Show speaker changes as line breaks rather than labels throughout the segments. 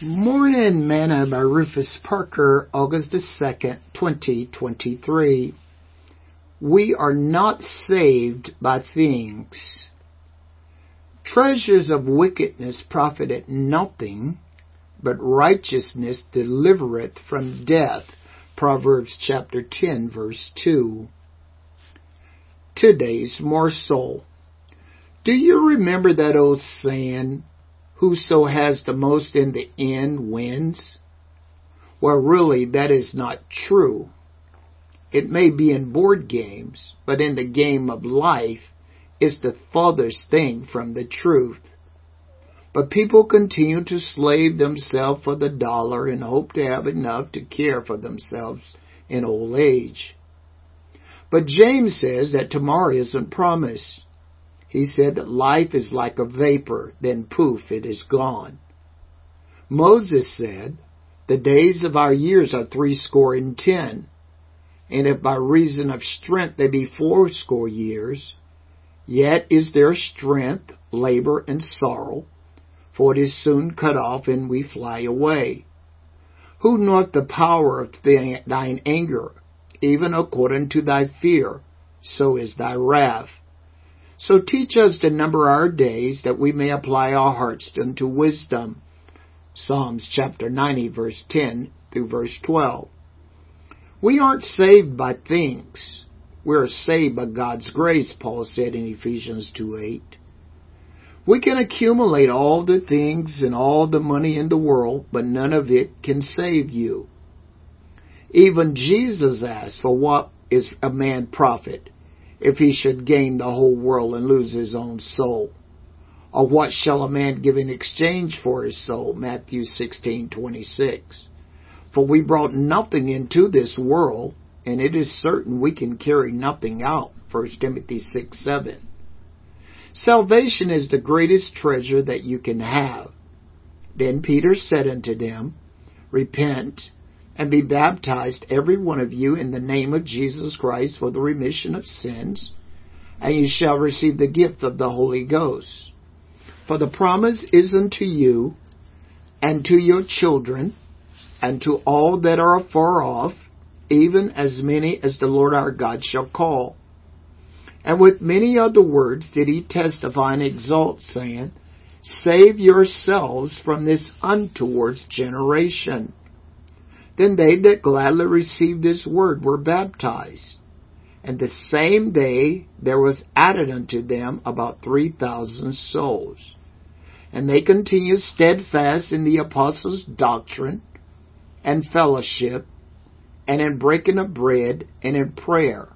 Morning Manna by Rufus Parker, August the 2nd, 2023. We are not saved by things. Treasures of wickedness profiteth nothing, but righteousness delivereth from death. Proverbs chapter 10 verse 2. Today's morsel. Do you remember that old saying, whoso has the most in the end wins? Well, really, that is not true. It may be in board games, but in the game of life, it's the farthest thing from the truth. But people continue to slave themselves for the dollar and hope to have enough to care for themselves in old age. But James says that tomorrow isn't promised. He said that life is like a vapor, then poof, it is gone. Moses said, The days of our years are threescore and ten, and if by reason of strength they be fourscore years, yet is their strength labor and sorrow, for it is soon cut off and we fly away. Who knoweth the power of thine anger, even according to thy fear, so is thy wrath. So teach us to number our days that we may apply our hearts unto wisdom. Psalms chapter 90 verse 10 through verse 12. We aren't saved by things. We're saved by God's grace, Paul said in Ephesians 2 8. We can accumulate all the things and all the money in the world, but none of it can save you. Even Jesus asked, For what is a man profit if he should gain the whole world and lose his own soul? Or what shall a man give in exchange for his soul? Matthew 16:26. For we brought nothing into this world, and it is certain we can carry nothing out. 1 Timothy 6:7. Salvation is the greatest treasure that you can have. Then Peter said unto them, Repent and be baptized, every one of you, in the name of Jesus Christ for the remission of sins, and you shall receive the gift of the Holy Ghost. For the promise is unto you, and to your children, and to all that are afar off, even as many as the Lord our God shall call. And with many other words did he testify and exalt, saying, Save yourselves from this untoward generation. Then they that gladly received this word were baptized. And the same day there was added unto them about three thousand souls. And they continued steadfast in the apostles' doctrine and fellowship, and in breaking of bread and in prayer.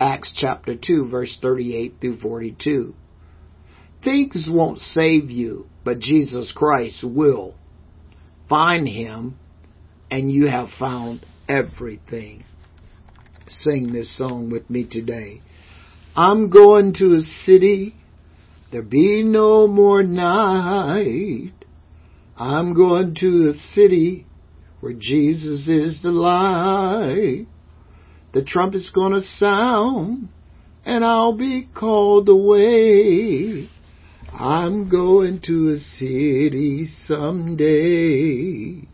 Acts chapter 2 verse 38 through 42. Things won't save you, but Jesus Christ will. Find Him and you have found everything. Sing this song with me today. I'm going to a city, there be no more night. I'm going to a city where Jesus is the light. The trumpet's gonna sound and I'll be called away. I'm going to a city someday.